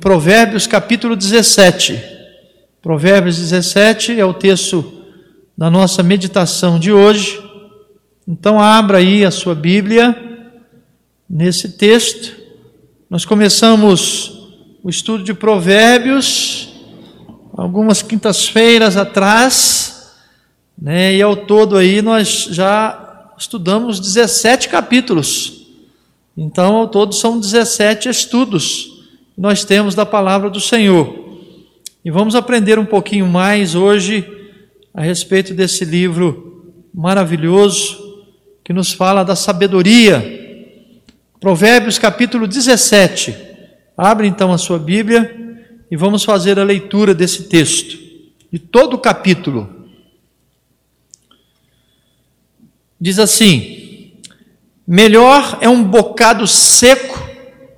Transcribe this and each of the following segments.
Provérbios capítulo 17. Provérbios 17 é o texto da nossa meditação de hoje. Então, abra aí a sua Bíblia nesse texto. Nós começamos o estudo de Provérbios algumas quintas-feiras atrás, né? E ao todo aí nós já estudamos 17 capítulos. Então, ao todo são 17 estudos nós temos da palavra do Senhor. E vamos aprender um pouquinho mais hoje a respeito desse livro maravilhoso que nos fala da sabedoria. Provérbios capítulo 17. Abre então a sua Bíblia e vamos fazer a leitura desse texto, de todo o capítulo. Diz assim: Melhor é um bocado seco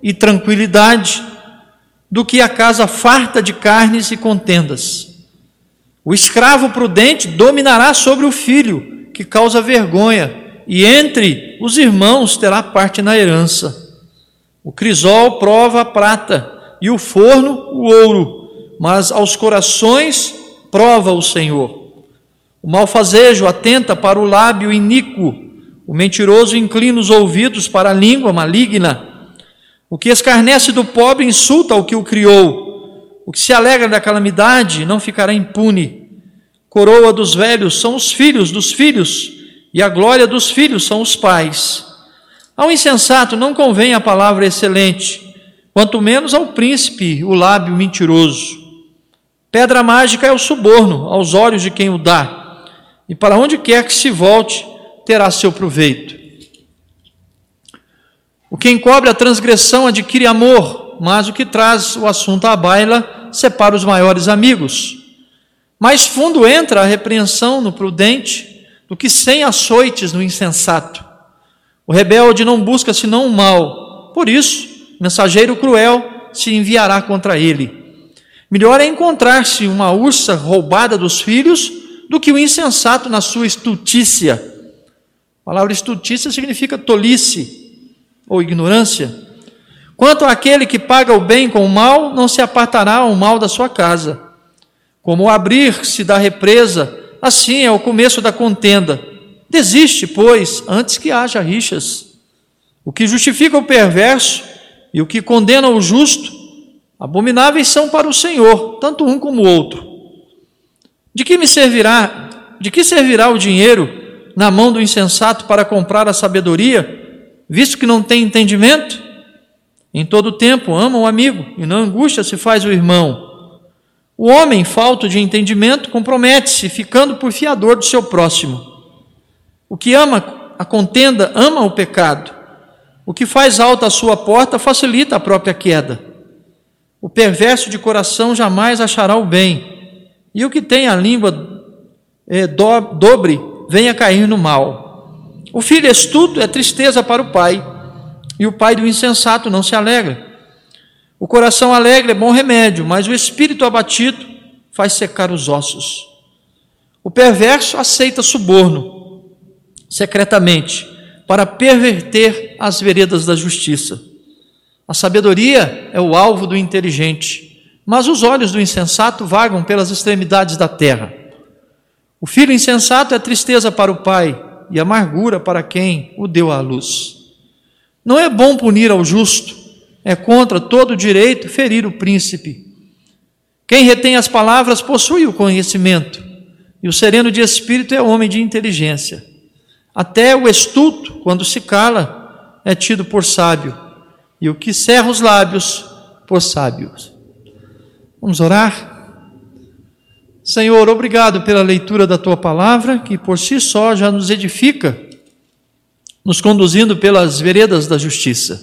e tranquilidade do que a casa farta de carnes e contendas. O escravo prudente dominará sobre o filho, que causa vergonha, e entre os irmãos terá parte na herança. O crisol prova a prata, e o forno o ouro, mas aos corações prova o Senhor. O malfazejo atenta para o lábio iníquo, o mentiroso inclina os ouvidos para a língua maligna. O que escarnece do pobre insulta o que o criou. O que se alegra da calamidade não ficará impune. Coroa dos velhos são os filhos dos filhos, e a glória dos filhos são os pais. Ao insensato não convém a palavra excelente, quanto menos ao príncipe o lábio mentiroso. Pedra mágica é o suborno aos olhos de quem o dá, e para onde quer que se volte, terá seu proveito. O que encobre a transgressão adquire amor, mas o que traz o assunto à baila separa os maiores amigos. Mais fundo entra a repreensão no prudente do que sem açoites no insensato. O rebelde não busca senão o mal, por isso, mensageiro cruel se enviará contra ele. Melhor é encontrar-se uma ursa roubada dos filhos do que o insensato na sua estutícia. A palavra estutícia significa tolice ou ignorância. Quanto àquele que paga o bem com o mal, não se apartará o mal da sua casa. Como o abrir-se da represa, assim é o começo da contenda. Desiste, pois, antes que haja rixas. O que justifica o perverso e o que condena o justo, abomináveis são para o Senhor, tanto um como o outro. De que me servirá? De que servirá o dinheiro na mão do insensato para comprar a sabedoria? Visto que não tem entendimento, em todo tempo ama o amigo e não angústia se faz o irmão. O homem, falto de entendimento, compromete-se, ficando por fiador do seu próximo. O que ama a contenda, ama o pecado. O que faz alta a sua porta, facilita a própria queda. O perverso de coração jamais achará o bem, e o que tem a língua é, do, dobre, venha cair no mal. O filho estudo é tristeza para o pai, e o pai do insensato não se alegra. O coração alegre é bom remédio, mas o espírito abatido faz secar os ossos. O perverso aceita suborno, secretamente, para perverter as veredas da justiça. A sabedoria é o alvo do inteligente, mas os olhos do insensato vagam pelas extremidades da terra. O filho insensato é tristeza para o pai, e amargura para quem o deu à luz. Não é bom punir ao justo, é contra todo direito ferir o príncipe. Quem retém as palavras possui o conhecimento, e o sereno de espírito é homem de inteligência. Até o estuto, quando se cala, é tido por sábio, e o que cerra os lábios, por sábios. Vamos orar? Senhor, obrigado pela leitura da tua palavra, que por si só já nos edifica, nos conduzindo pelas veredas da justiça.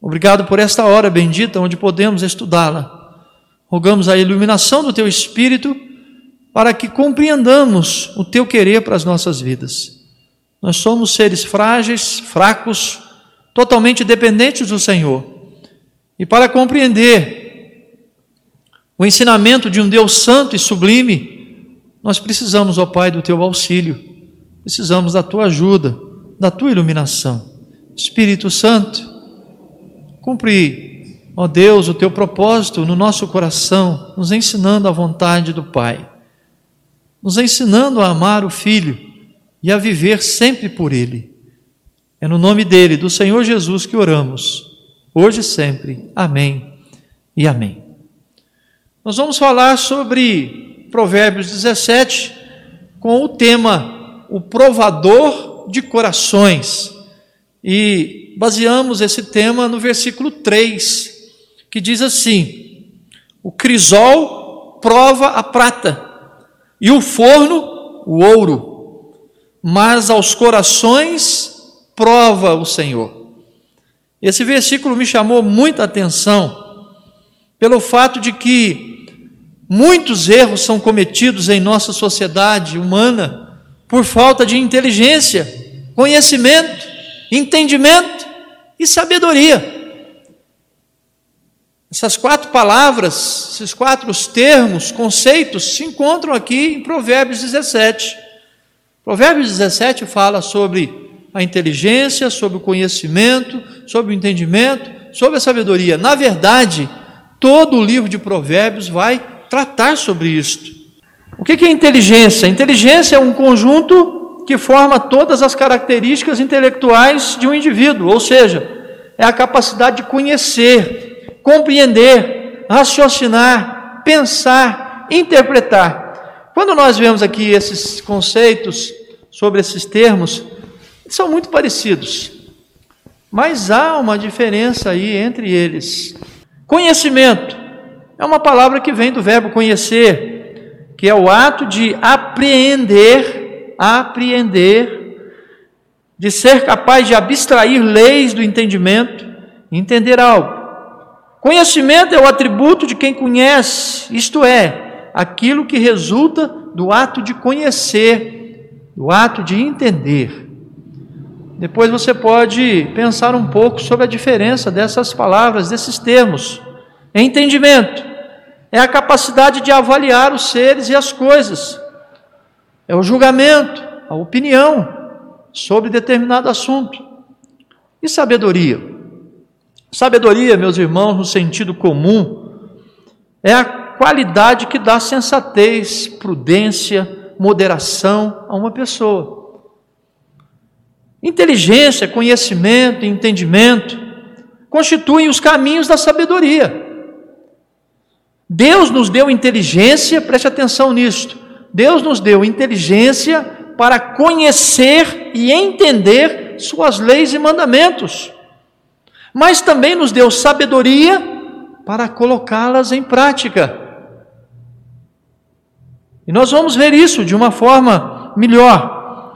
Obrigado por esta hora bendita onde podemos estudá-la. Rogamos a iluminação do teu espírito para que compreendamos o teu querer para as nossas vidas. Nós somos seres frágeis, fracos, totalmente dependentes do Senhor. E para compreender o ensinamento de um Deus santo e sublime, nós precisamos, ó Pai, do teu auxílio, precisamos da tua ajuda, da tua iluminação. Espírito Santo, cumpre ó Deus, o teu propósito no nosso coração, nos ensinando a vontade do Pai, nos ensinando a amar o Filho e a viver sempre por Ele. É no nome dele, do Senhor Jesus, que oramos, hoje e sempre. Amém e amém. Nós vamos falar sobre Provérbios 17 com o tema O Provador de Corações. E baseamos esse tema no versículo 3, que diz assim: O crisol prova a prata, e o forno o ouro, mas aos corações prova o Senhor. Esse versículo me chamou muita atenção pelo fato de que muitos erros são cometidos em nossa sociedade humana por falta de inteligência, conhecimento, entendimento e sabedoria. Essas quatro palavras, esses quatro termos, conceitos, se encontram aqui em Provérbios 17. Provérbios 17 fala sobre a inteligência, sobre o conhecimento, sobre o entendimento, sobre a sabedoria. Na verdade, todo o livro de Provérbios vai tratar sobre isto. O que é inteligência? Inteligência é um conjunto que forma todas as características intelectuais de um indivíduo, ou seja, é a capacidade de conhecer, compreender, raciocinar, pensar, interpretar. Quando nós vemos aqui esses conceitos sobre esses termos, são muito parecidos, mas há uma diferença aí entre eles. Conhecimento é uma palavra que vem do verbo conhecer, que é o ato de apreender, apreender, de ser capaz de abstrair leis do entendimento, entender algo. Conhecimento é o atributo de quem conhece, isto é, aquilo que resulta do ato de conhecer, do ato de entender. Depois você pode pensar um pouco sobre a diferença dessas palavras, desses termos. Entendimento é a capacidade de avaliar os seres e as coisas, é o julgamento, a opinião sobre determinado assunto. E sabedoria? Sabedoria, meus irmãos, no sentido comum, é a qualidade que dá sensatez, prudência, moderação a uma pessoa. Inteligência, conhecimento, entendimento constituem os caminhos da sabedoria. Deus nos deu inteligência, preste atenção nisto. Deus nos deu inteligência para conhecer e entender suas leis e mandamentos mas também nos deu sabedoria para colocá-las em prática. E nós vamos ver isso de uma forma melhor.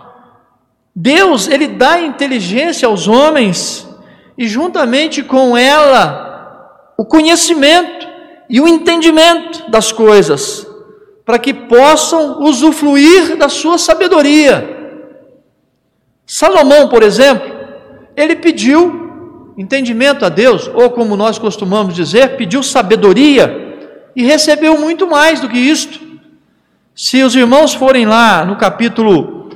Deus, ele dá inteligência aos homens e juntamente com ela o conhecimento e o entendimento das coisas, para que possam usufruir da sua sabedoria. Salomão, por exemplo, ele pediu entendimento a Deus, ou como nós costumamos dizer, pediu sabedoria e recebeu muito mais do que isto. Se os irmãos forem lá no capítulo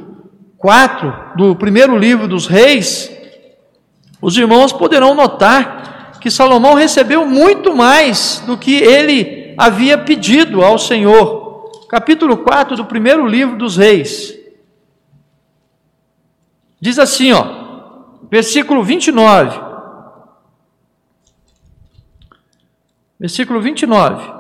4 do primeiro livro dos Reis, os irmãos poderão notar que Salomão recebeu muito mais do que ele havia pedido ao Senhor. Capítulo 4 do primeiro livro dos Reis. Diz assim, ó, versículo 29. Versículo 29.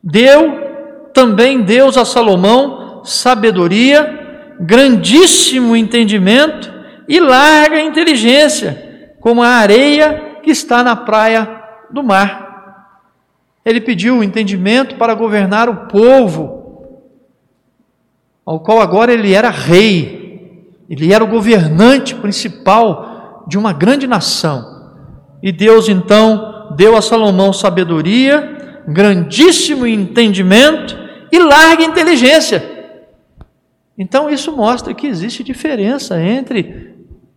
Deu também Deus a Salomão sabedoria, grandíssimo entendimento e larga inteligência, como a areia que está na praia do mar. Ele pediu entendimento para governar o povo, ao qual agora ele era rei, ele era o governante principal de uma grande nação. E Deus então deu a Salomão sabedoria, grandíssimo entendimento e larga inteligência. Então, isso mostra que existe diferença entre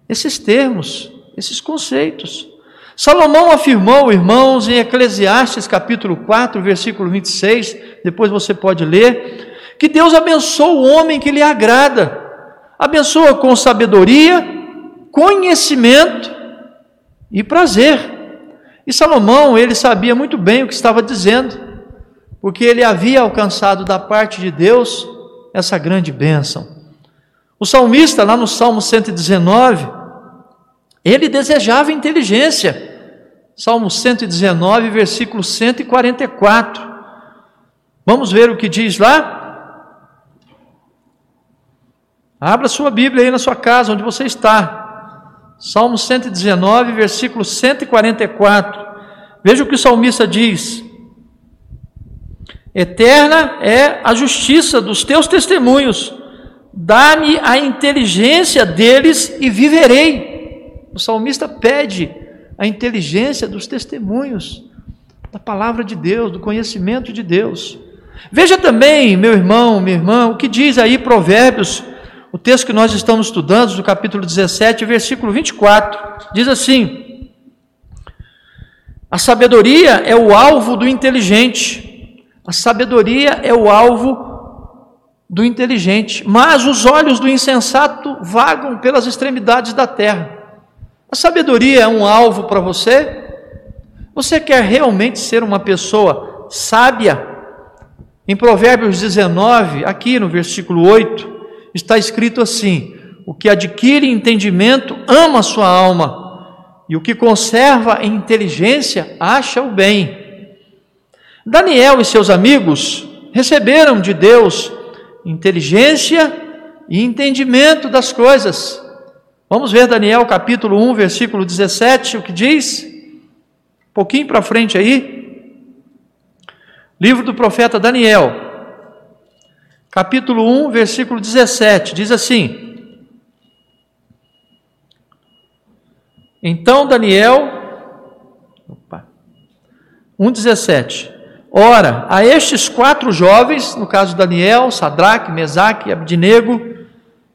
esses termos, esses conceitos. Salomão afirmou, irmãos, em Eclesiastes capítulo 4, versículo 26, depois você pode ler, que Deus abençoa o homem que lhe agrada, abençoa com sabedoria, conhecimento e prazer. E Salomão, ele sabia muito bem o que estava dizendo, porque ele havia alcançado da parte de Deus essa grande bênção. O salmista, lá no Salmo 119, ele desejava inteligência. Salmo 119, versículo 144. Vamos ver o que diz lá? Abra sua Bíblia aí na sua casa, onde você está. Salmo 119, versículo 144. Veja o que o salmista diz: Eterna é a justiça dos teus testemunhos, dá-me a inteligência deles e viverei. O salmista pede a inteligência dos testemunhos, da palavra de Deus, do conhecimento de Deus. Veja também, meu irmão, minha irmã, o que diz aí Provérbios, o texto que nós estamos estudando, do capítulo 17, versículo 24, diz assim: A sabedoria é o alvo do inteligente a sabedoria é o alvo do inteligente, mas os olhos do insensato vagam pelas extremidades da terra. A sabedoria é um alvo para você? Você quer realmente ser uma pessoa sábia? Em Provérbios 19, aqui no versículo 8, está escrito assim: O que adquire entendimento ama sua alma, e o que conserva inteligência acha o bem. Daniel e seus amigos receberam de Deus inteligência e entendimento das coisas. Vamos ver Daniel capítulo 1, versículo 17, o que diz? Um pouquinho para frente aí. Livro do profeta Daniel, capítulo 1, versículo 17, diz assim: Então Daniel, opa, 1,17 Ora, a estes quatro jovens, no caso Daniel, Sadraque, Mesaque e Abdinego,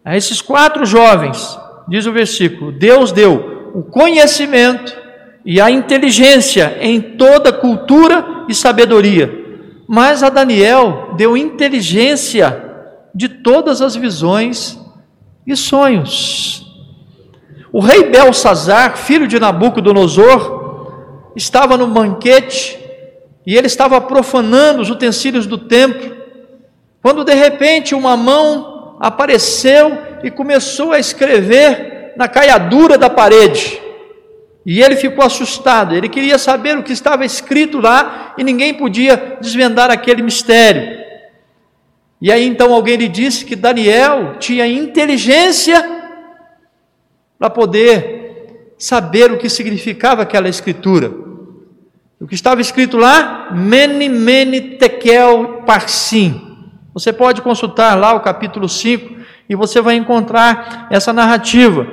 a esses quatro jovens, diz o versículo, Deus deu o conhecimento e a inteligência em toda cultura e sabedoria, mas a Daniel deu inteligência de todas as visões e sonhos. O rei Belsazar, filho de Nabucodonosor, estava no banquete e ele estava profanando os utensílios do templo, quando de repente uma mão apareceu e começou a escrever na caiadura da parede. E ele ficou assustado, ele queria saber o que estava escrito lá e ninguém podia desvendar aquele mistério. E aí então alguém lhe disse que Daniel tinha inteligência para poder saber o que significava aquela escritura. O que estava escrito lá? Mene, mene, tekel, parsim. Você pode consultar lá o capítulo 5 e você vai encontrar essa narrativa.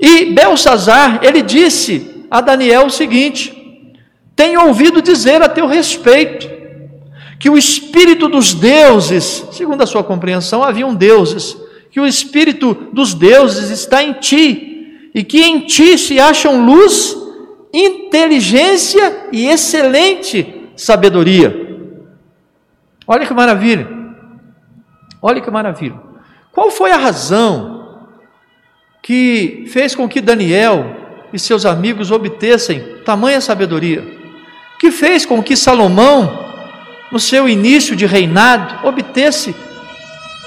E Belsazar, ele disse a Daniel o seguinte: Tenho ouvido dizer a teu respeito que o espírito dos deuses, segundo a sua compreensão, haviam deuses, que o espírito dos deuses está em ti e que em ti se acham luz inteligência e excelente sabedoria. Olha que maravilha. Olha que maravilha. Qual foi a razão que fez com que Daniel e seus amigos obtessem tamanha sabedoria? Que fez com que Salomão, no seu início de reinado, obtesse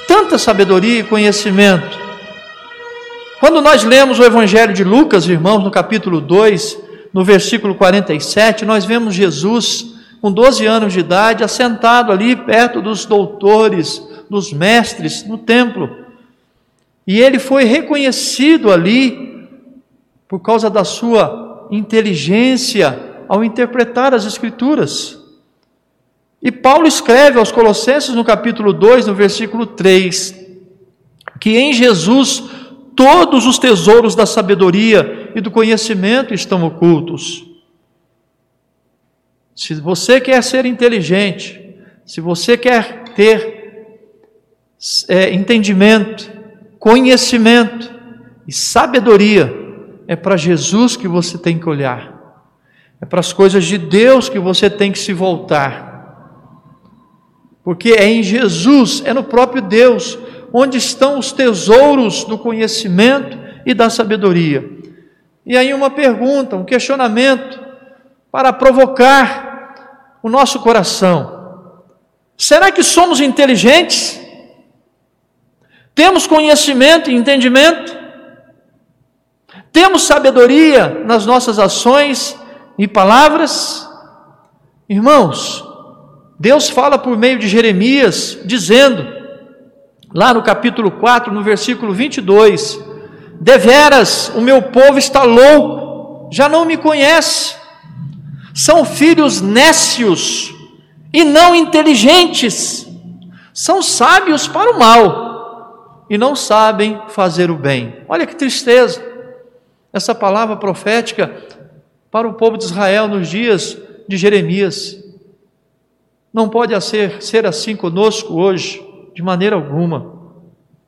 tanta sabedoria e conhecimento? Quando nós lemos o Evangelho de Lucas, irmãos, no capítulo 2, no versículo 47, nós vemos Jesus com 12 anos de idade, assentado ali perto dos doutores, dos mestres no templo. E ele foi reconhecido ali por causa da sua inteligência ao interpretar as Escrituras. E Paulo escreve aos Colossenses no capítulo 2, no versículo 3, que em Jesus todos os tesouros da sabedoria e do conhecimento estão ocultos. Se você quer ser inteligente, se você quer ter é, entendimento, conhecimento e sabedoria, é para Jesus que você tem que olhar, é para as coisas de Deus que você tem que se voltar, porque é em Jesus, é no próprio Deus, onde estão os tesouros do conhecimento e da sabedoria. E aí uma pergunta, um questionamento: para provocar o nosso coração. Será que somos inteligentes? Temos conhecimento e entendimento? Temos sabedoria nas nossas ações e palavras? Irmãos, Deus fala por meio de Jeremias, dizendo, lá no capítulo 4, no versículo 22, Deveras, o meu povo está louco, já não me conhece, são filhos nécios e não inteligentes, são sábios para o mal e não sabem fazer o bem. Olha que tristeza, essa palavra profética para o povo de Israel nos dias de Jeremias. Não pode ser, ser assim conosco hoje, de maneira alguma.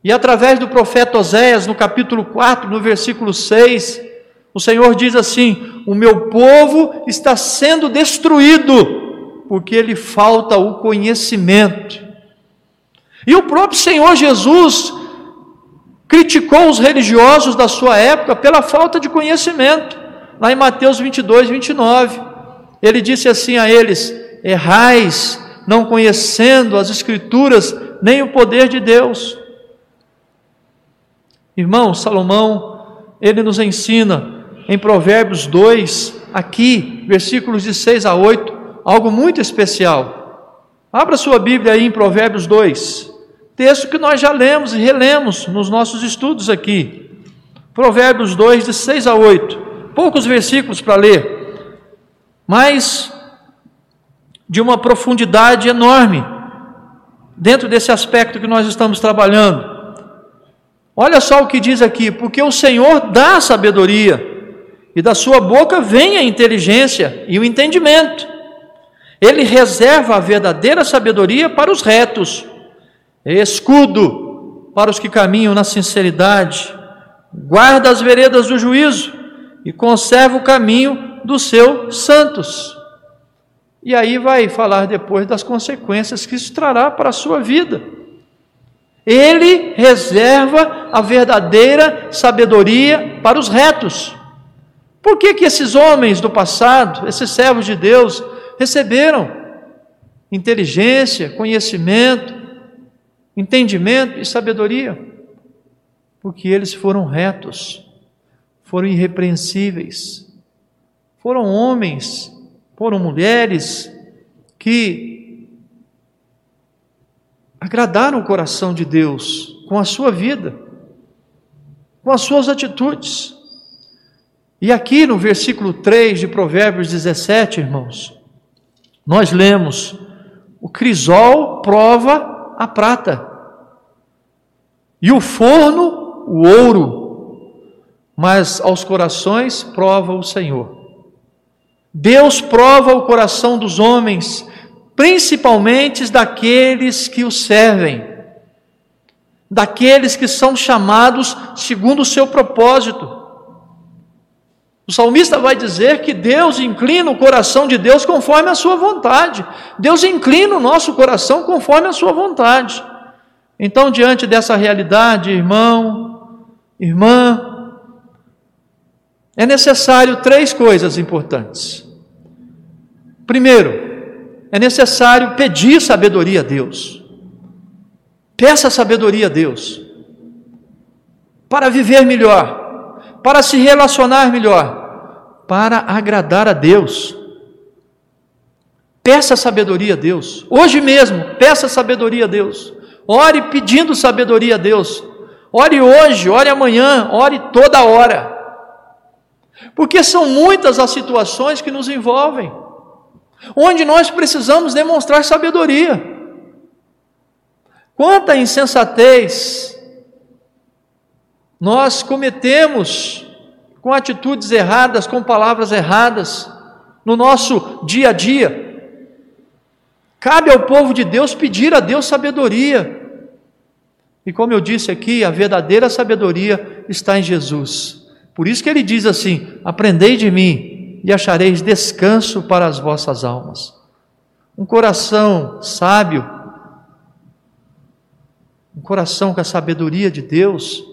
E através do profeta Oséias, no capítulo 4, no versículo 6, o Senhor diz assim: O meu povo está sendo destruído, porque lhe falta o conhecimento. E o próprio Senhor Jesus criticou os religiosos da sua época pela falta de conhecimento, lá em Mateus 22, 29. Ele disse assim a eles: Errais, não conhecendo as Escrituras nem o poder de Deus. Irmão, Salomão, ele nos ensina em Provérbios 2, aqui, versículos de 6 a 8, algo muito especial. Abra sua Bíblia aí em Provérbios 2, texto que nós já lemos e relemos nos nossos estudos aqui. Provérbios 2, de 6 a 8, poucos versículos para ler, mas de uma profundidade enorme dentro desse aspecto que nós estamos trabalhando. Olha só o que diz aqui: porque o Senhor dá sabedoria, e da sua boca vem a inteligência e o entendimento. Ele reserva a verdadeira sabedoria para os retos, é escudo para os que caminham na sinceridade, guarda as veredas do juízo e conserva o caminho dos seus santos. E aí vai falar depois das consequências que isso trará para a sua vida. Ele reserva a verdadeira sabedoria para os retos. Por que, que esses homens do passado, esses servos de Deus, receberam inteligência, conhecimento, entendimento e sabedoria? Porque eles foram retos, foram irrepreensíveis, foram homens, foram mulheres que agradaram o coração de Deus com a sua vida, com as suas atitudes. E aqui no versículo 3 de Provérbios 17, irmãos, nós lemos: o crisol prova a prata, e o forno o ouro, mas aos corações prova o Senhor. Deus prova o coração dos homens principalmente daqueles que o servem, daqueles que são chamados segundo o seu propósito. O salmista vai dizer que Deus inclina o coração de Deus conforme a sua vontade. Deus inclina o nosso coração conforme a sua vontade. Então, diante dessa realidade, irmão, irmã, é necessário três coisas importantes. Primeiro, é necessário pedir sabedoria a Deus. Peça sabedoria a Deus para viver melhor, para se relacionar melhor, para agradar a Deus. Peça sabedoria a Deus. Hoje mesmo, peça sabedoria a Deus. Ore pedindo sabedoria a Deus. Ore hoje, ore amanhã, ore toda hora. Porque são muitas as situações que nos envolvem onde nós precisamos demonstrar sabedoria. Quanta insensatez nós cometemos com atitudes erradas, com palavras erradas, no nosso dia a dia. Cabe ao povo de Deus pedir a Deus sabedoria. E como eu disse aqui, a verdadeira sabedoria está em Jesus. Por isso que ele diz assim: Aprendei de mim, e achareis descanso para as vossas almas. Um coração sábio, um coração com a sabedoria de Deus,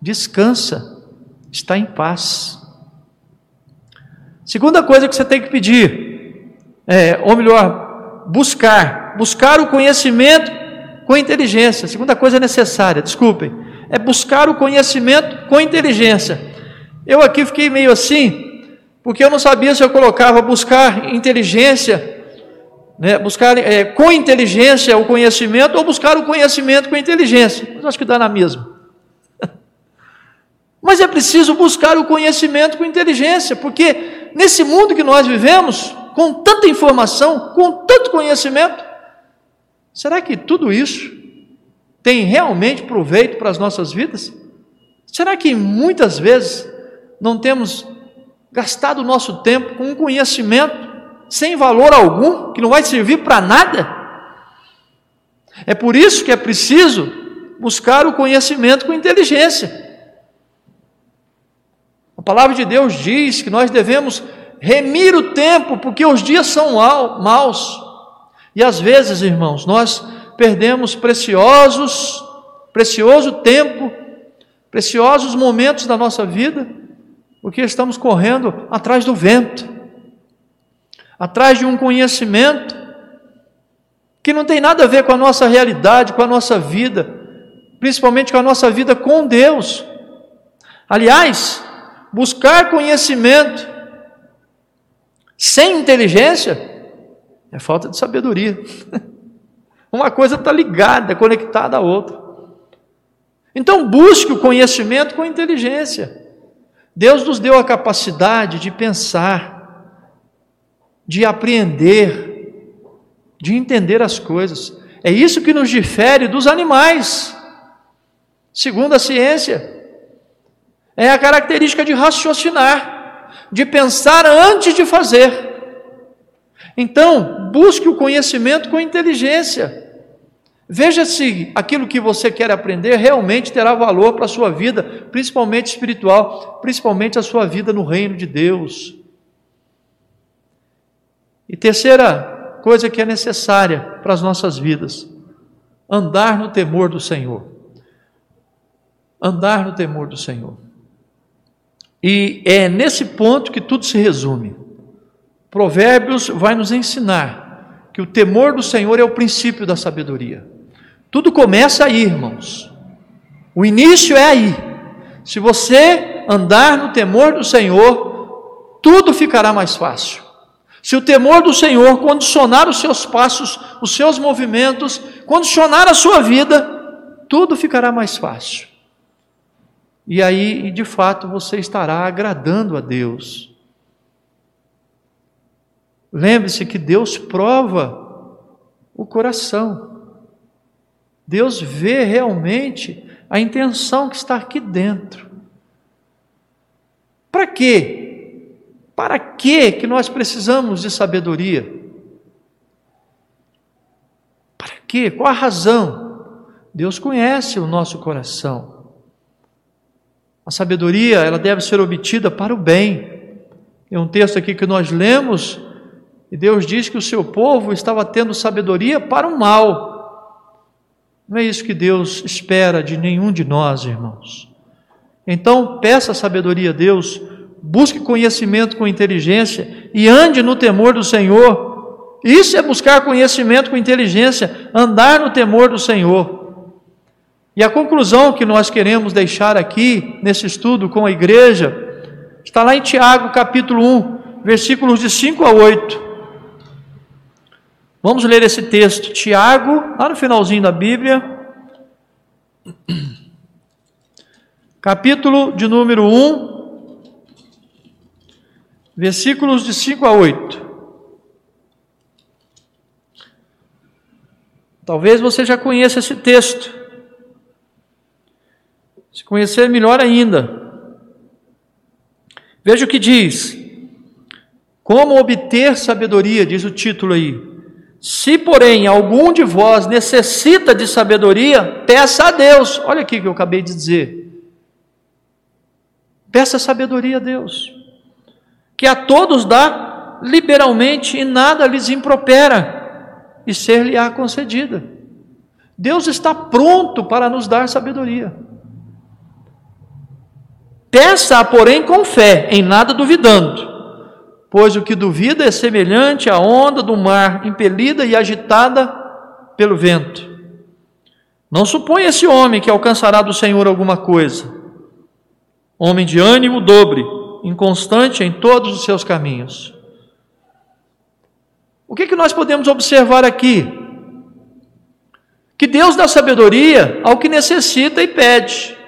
descansa, está em paz. Segunda coisa que você tem que pedir, é, ou melhor, buscar. Buscar o conhecimento com inteligência. Segunda coisa necessária, desculpem, é buscar o conhecimento com inteligência. Eu aqui fiquei meio assim, porque eu não sabia se eu colocava buscar inteligência, né, buscar é, com inteligência o conhecimento ou buscar o conhecimento com inteligência. Mas acho que dá na mesma. Mas é preciso buscar o conhecimento com inteligência, porque nesse mundo que nós vivemos, com tanta informação, com tanto conhecimento, será que tudo isso tem realmente proveito para as nossas vidas? Será que muitas vezes não temos gastado o nosso tempo com um conhecimento sem valor algum, que não vai servir para nada? É por isso que é preciso buscar o conhecimento com inteligência. A palavra de Deus diz que nós devemos remir o tempo, porque os dias são maus. E às vezes, irmãos, nós perdemos preciosos, precioso tempo, preciosos momentos da nossa vida, porque estamos correndo atrás do vento, atrás de um conhecimento que não tem nada a ver com a nossa realidade, com a nossa vida, principalmente com a nossa vida com Deus. Aliás, buscar conhecimento sem inteligência é falta de sabedoria. Uma coisa está ligada, conectada à outra. Então busque o conhecimento com inteligência. Deus nos deu a capacidade de pensar, de apreender, de entender as coisas. É isso que nos difere dos animais, segundo a ciência é a característica de raciocinar, de pensar antes de fazer. Então, busque o conhecimento com inteligência. Veja se aquilo que você quer aprender realmente terá valor para a sua vida, principalmente espiritual, principalmente a sua vida no reino de Deus. E terceira coisa que é necessária para as nossas vidas: andar no temor do Senhor. Andar no temor do Senhor. E é nesse ponto que tudo se resume. Provérbios vai nos ensinar que o temor do Senhor é o princípio da sabedoria. Tudo começa aí, irmãos. O início é aí. Se você andar no temor do Senhor, tudo ficará mais fácil. Se o temor do Senhor condicionar os seus passos, os seus movimentos, condicionar a sua vida, tudo ficará mais fácil. E aí, de fato, você estará agradando a Deus. Lembre-se que Deus prova o coração. Deus vê realmente a intenção que está aqui dentro. Para quê? Para quê que nós precisamos de sabedoria? Para quê? Qual a razão? Deus conhece o nosso coração. A sabedoria, ela deve ser obtida para o bem. Tem um texto aqui que nós lemos, e Deus diz que o seu povo estava tendo sabedoria para o mal. Não é isso que Deus espera de nenhum de nós, irmãos. Então, peça sabedoria a Deus, busque conhecimento com inteligência e ande no temor do Senhor. Isso é buscar conhecimento com inteligência, andar no temor do Senhor. E a conclusão que nós queremos deixar aqui nesse estudo com a igreja está lá em Tiago, capítulo 1, versículos de 5 a 8. Vamos ler esse texto, Tiago, lá no finalzinho da Bíblia, capítulo de número 1, versículos de 5 a 8. Talvez você já conheça esse texto. Se conhecer melhor ainda. Veja o que diz. Como obter sabedoria, diz o título aí. Se, porém, algum de vós necessita de sabedoria, peça a Deus. Olha aqui que eu acabei de dizer. Peça sabedoria a Deus, que a todos dá liberalmente e nada lhes impropera, e ser-lhe-á concedida. Deus está pronto para nos dar sabedoria. Peça, porém, com fé, em nada duvidando, pois o que duvida é semelhante à onda do mar, impelida e agitada pelo vento. Não suponha esse homem que alcançará do Senhor alguma coisa. Homem de ânimo dobre, inconstante em todos os seus caminhos. O que, que nós podemos observar aqui? Que Deus dá sabedoria ao que necessita e pede.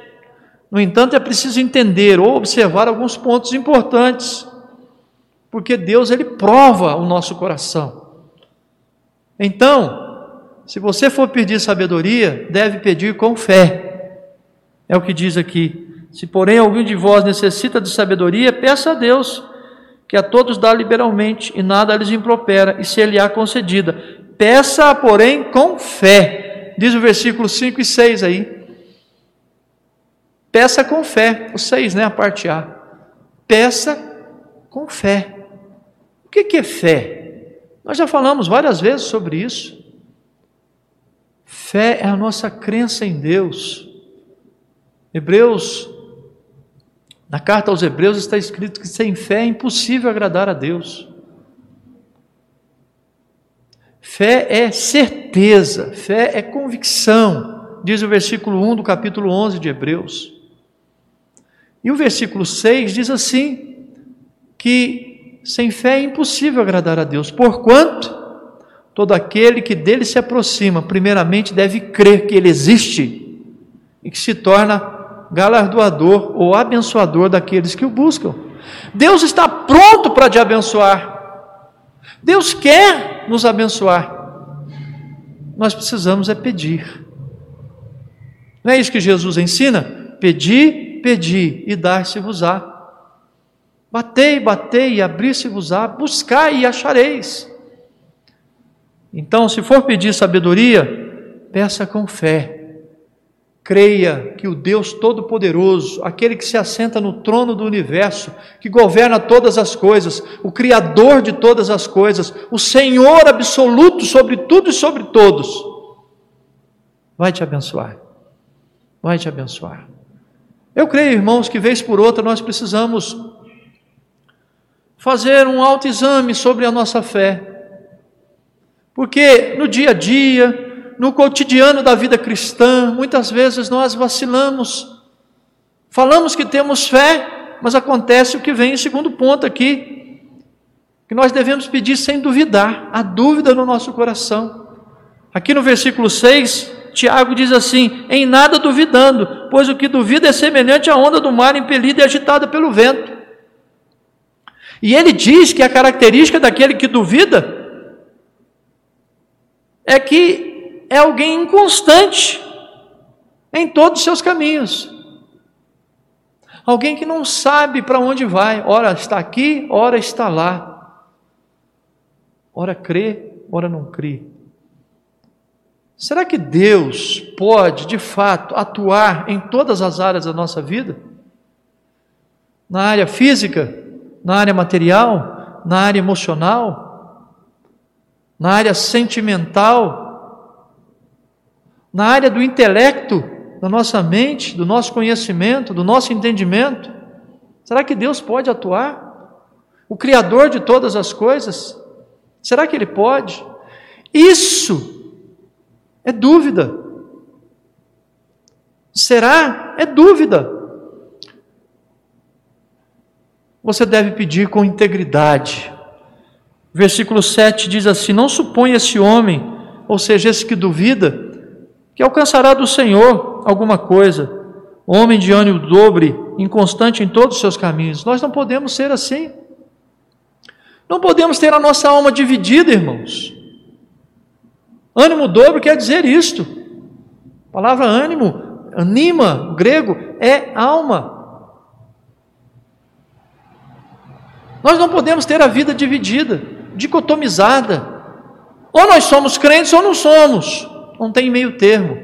No entanto, é preciso entender ou observar alguns pontos importantes, porque Deus ele prova o nosso coração. Então, se você for pedir sabedoria, deve pedir com fé. É o que diz aqui. Se porém algum de vós necessita de sabedoria, peça a Deus, que a todos dá liberalmente e nada lhes impropera, e se ele há concedida. Peça, porém, com fé. Diz o versículo 5 e 6 aí. Peça com fé, o 6, né, a parte A. Peça com fé. O que é fé? Nós já falamos várias vezes sobre isso. Fé é a nossa crença em Deus. Hebreus, na carta aos Hebreus está escrito que sem fé é impossível agradar a Deus. Fé é certeza, fé é convicção, diz o versículo 1 do capítulo 11 de Hebreus. E o versículo 6 diz assim: que sem fé é impossível agradar a Deus, porquanto todo aquele que dele se aproxima, primeiramente deve crer que ele existe e que se torna galardoador ou abençoador daqueles que o buscam. Deus está pronto para te abençoar. Deus quer nos abençoar. Nós precisamos é pedir. Não é isso que Jesus ensina? Pedir pedi e dar-se-vos-á. Batei, batei e abrir-se-vos-á, buscai e achareis. Então, se for pedir sabedoria, peça com fé. Creia que o Deus Todo-Poderoso, aquele que se assenta no trono do universo, que governa todas as coisas, o Criador de todas as coisas, o Senhor absoluto sobre tudo e sobre todos, vai te abençoar. Vai te abençoar. Eu creio, irmãos, que vez por outra nós precisamos fazer um autoexame sobre a nossa fé. Porque no dia a dia, no cotidiano da vida cristã, muitas vezes nós vacilamos. Falamos que temos fé, mas acontece o que vem em segundo ponto aqui, que nós devemos pedir sem duvidar, a dúvida no nosso coração. Aqui no versículo 6, Tiago diz assim: em nada duvidando, pois o que duvida é semelhante à onda do mar impelida e agitada pelo vento. E ele diz que a característica daquele que duvida é que é alguém inconstante em todos os seus caminhos. Alguém que não sabe para onde vai, ora está aqui, ora está lá. Ora crê, ora não crê. Será que Deus pode, de fato, atuar em todas as áreas da nossa vida? Na área física, na área material, na área emocional, na área sentimental, na área do intelecto, da nossa mente, do nosso conhecimento, do nosso entendimento? Será que Deus pode atuar? O Criador de todas as coisas? Será que Ele pode? Isso é dúvida. Será? É dúvida. Você deve pedir com integridade. Versículo 7 diz assim: Não supõe esse homem, ou seja, esse que duvida, que alcançará do Senhor alguma coisa. Homem de ânimo dobre, inconstante em todos os seus caminhos. Nós não podemos ser assim. Não podemos ter a nossa alma dividida, irmãos. Ânimo dobro quer dizer isto. A palavra ânimo, anima, grego, é alma. Nós não podemos ter a vida dividida, dicotomizada. Ou nós somos crentes ou não somos. Não tem meio termo.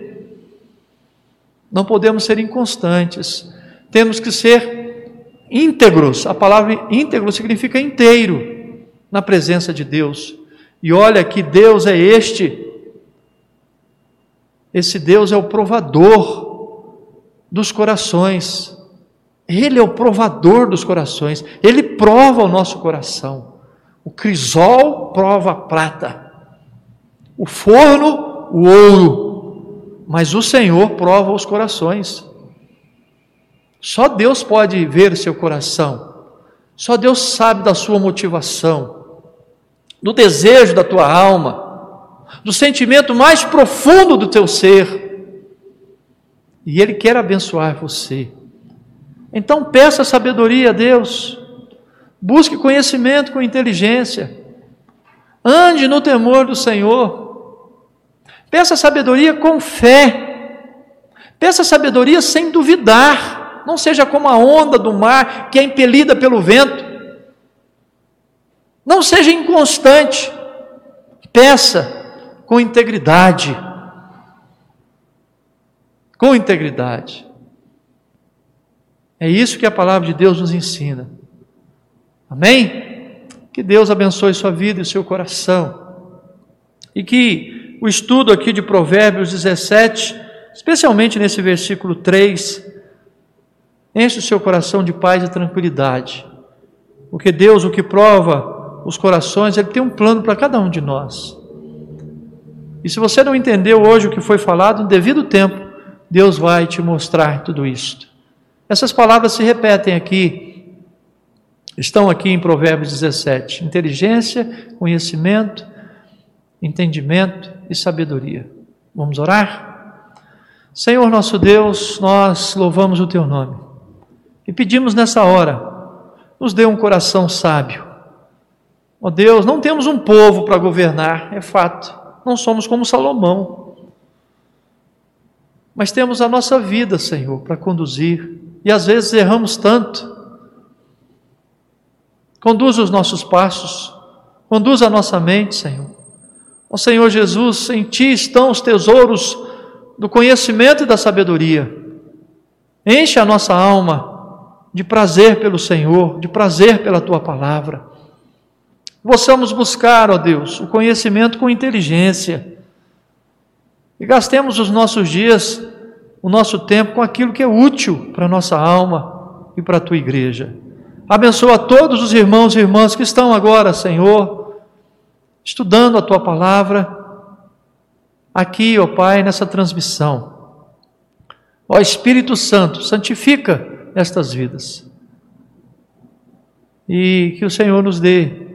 Não podemos ser inconstantes. Temos que ser íntegros. A palavra íntegro significa inteiro na presença de Deus. E olha que Deus é este esse Deus é o provador dos corações. Ele é o provador dos corações, ele prova o nosso coração. O crisol prova a prata, o forno, o ouro, mas o Senhor prova os corações. Só Deus pode ver seu coração, só Deus sabe da sua motivação, do desejo da tua alma, do sentimento mais profundo do teu ser. E Ele quer abençoar você. Então peça sabedoria a Deus, busque conhecimento com inteligência, ande no temor do Senhor, peça sabedoria com fé, peça sabedoria sem duvidar, não seja como a onda do mar que é impelida pelo vento, não seja inconstante, peça com integridade. Com integridade. É isso que a palavra de Deus nos ensina. Amém? Que Deus abençoe sua vida e seu coração. E que o estudo aqui de Provérbios 17, especialmente nesse versículo 3, enche o seu coração de paz e tranquilidade. Porque Deus, o que prova os corações, Ele tem um plano para cada um de nós. E se você não entendeu hoje o que foi falado, no devido tempo, Deus vai te mostrar tudo isto. Essas palavras se repetem aqui, estão aqui em Provérbios 17: inteligência, conhecimento, entendimento e sabedoria. Vamos orar? Senhor nosso Deus, nós louvamos o Teu nome e pedimos nessa hora, nos dê um coração sábio. Ó oh Deus, não temos um povo para governar, é fato, não somos como Salomão, mas temos a nossa vida, Senhor, para conduzir e às vezes erramos tanto. Conduz os nossos passos, conduz a nossa mente, Senhor. Ó Senhor Jesus, em Ti estão os tesouros do conhecimento e da sabedoria. Enche a nossa alma de prazer pelo Senhor, de prazer pela Tua palavra. Possamos buscar, ó Deus, o conhecimento com inteligência. E gastemos os nossos dias o nosso tempo com aquilo que é útil para a nossa alma e para a tua igreja. Abençoa todos os irmãos e irmãs que estão agora, Senhor, estudando a tua palavra, aqui, ó Pai, nessa transmissão. Ó Espírito Santo, santifica estas vidas. E que o Senhor nos dê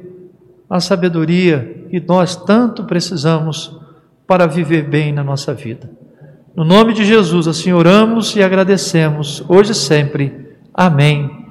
a sabedoria que nós tanto precisamos para viver bem na nossa vida. No nome de Jesus, assim oramos e agradecemos, hoje e sempre. Amém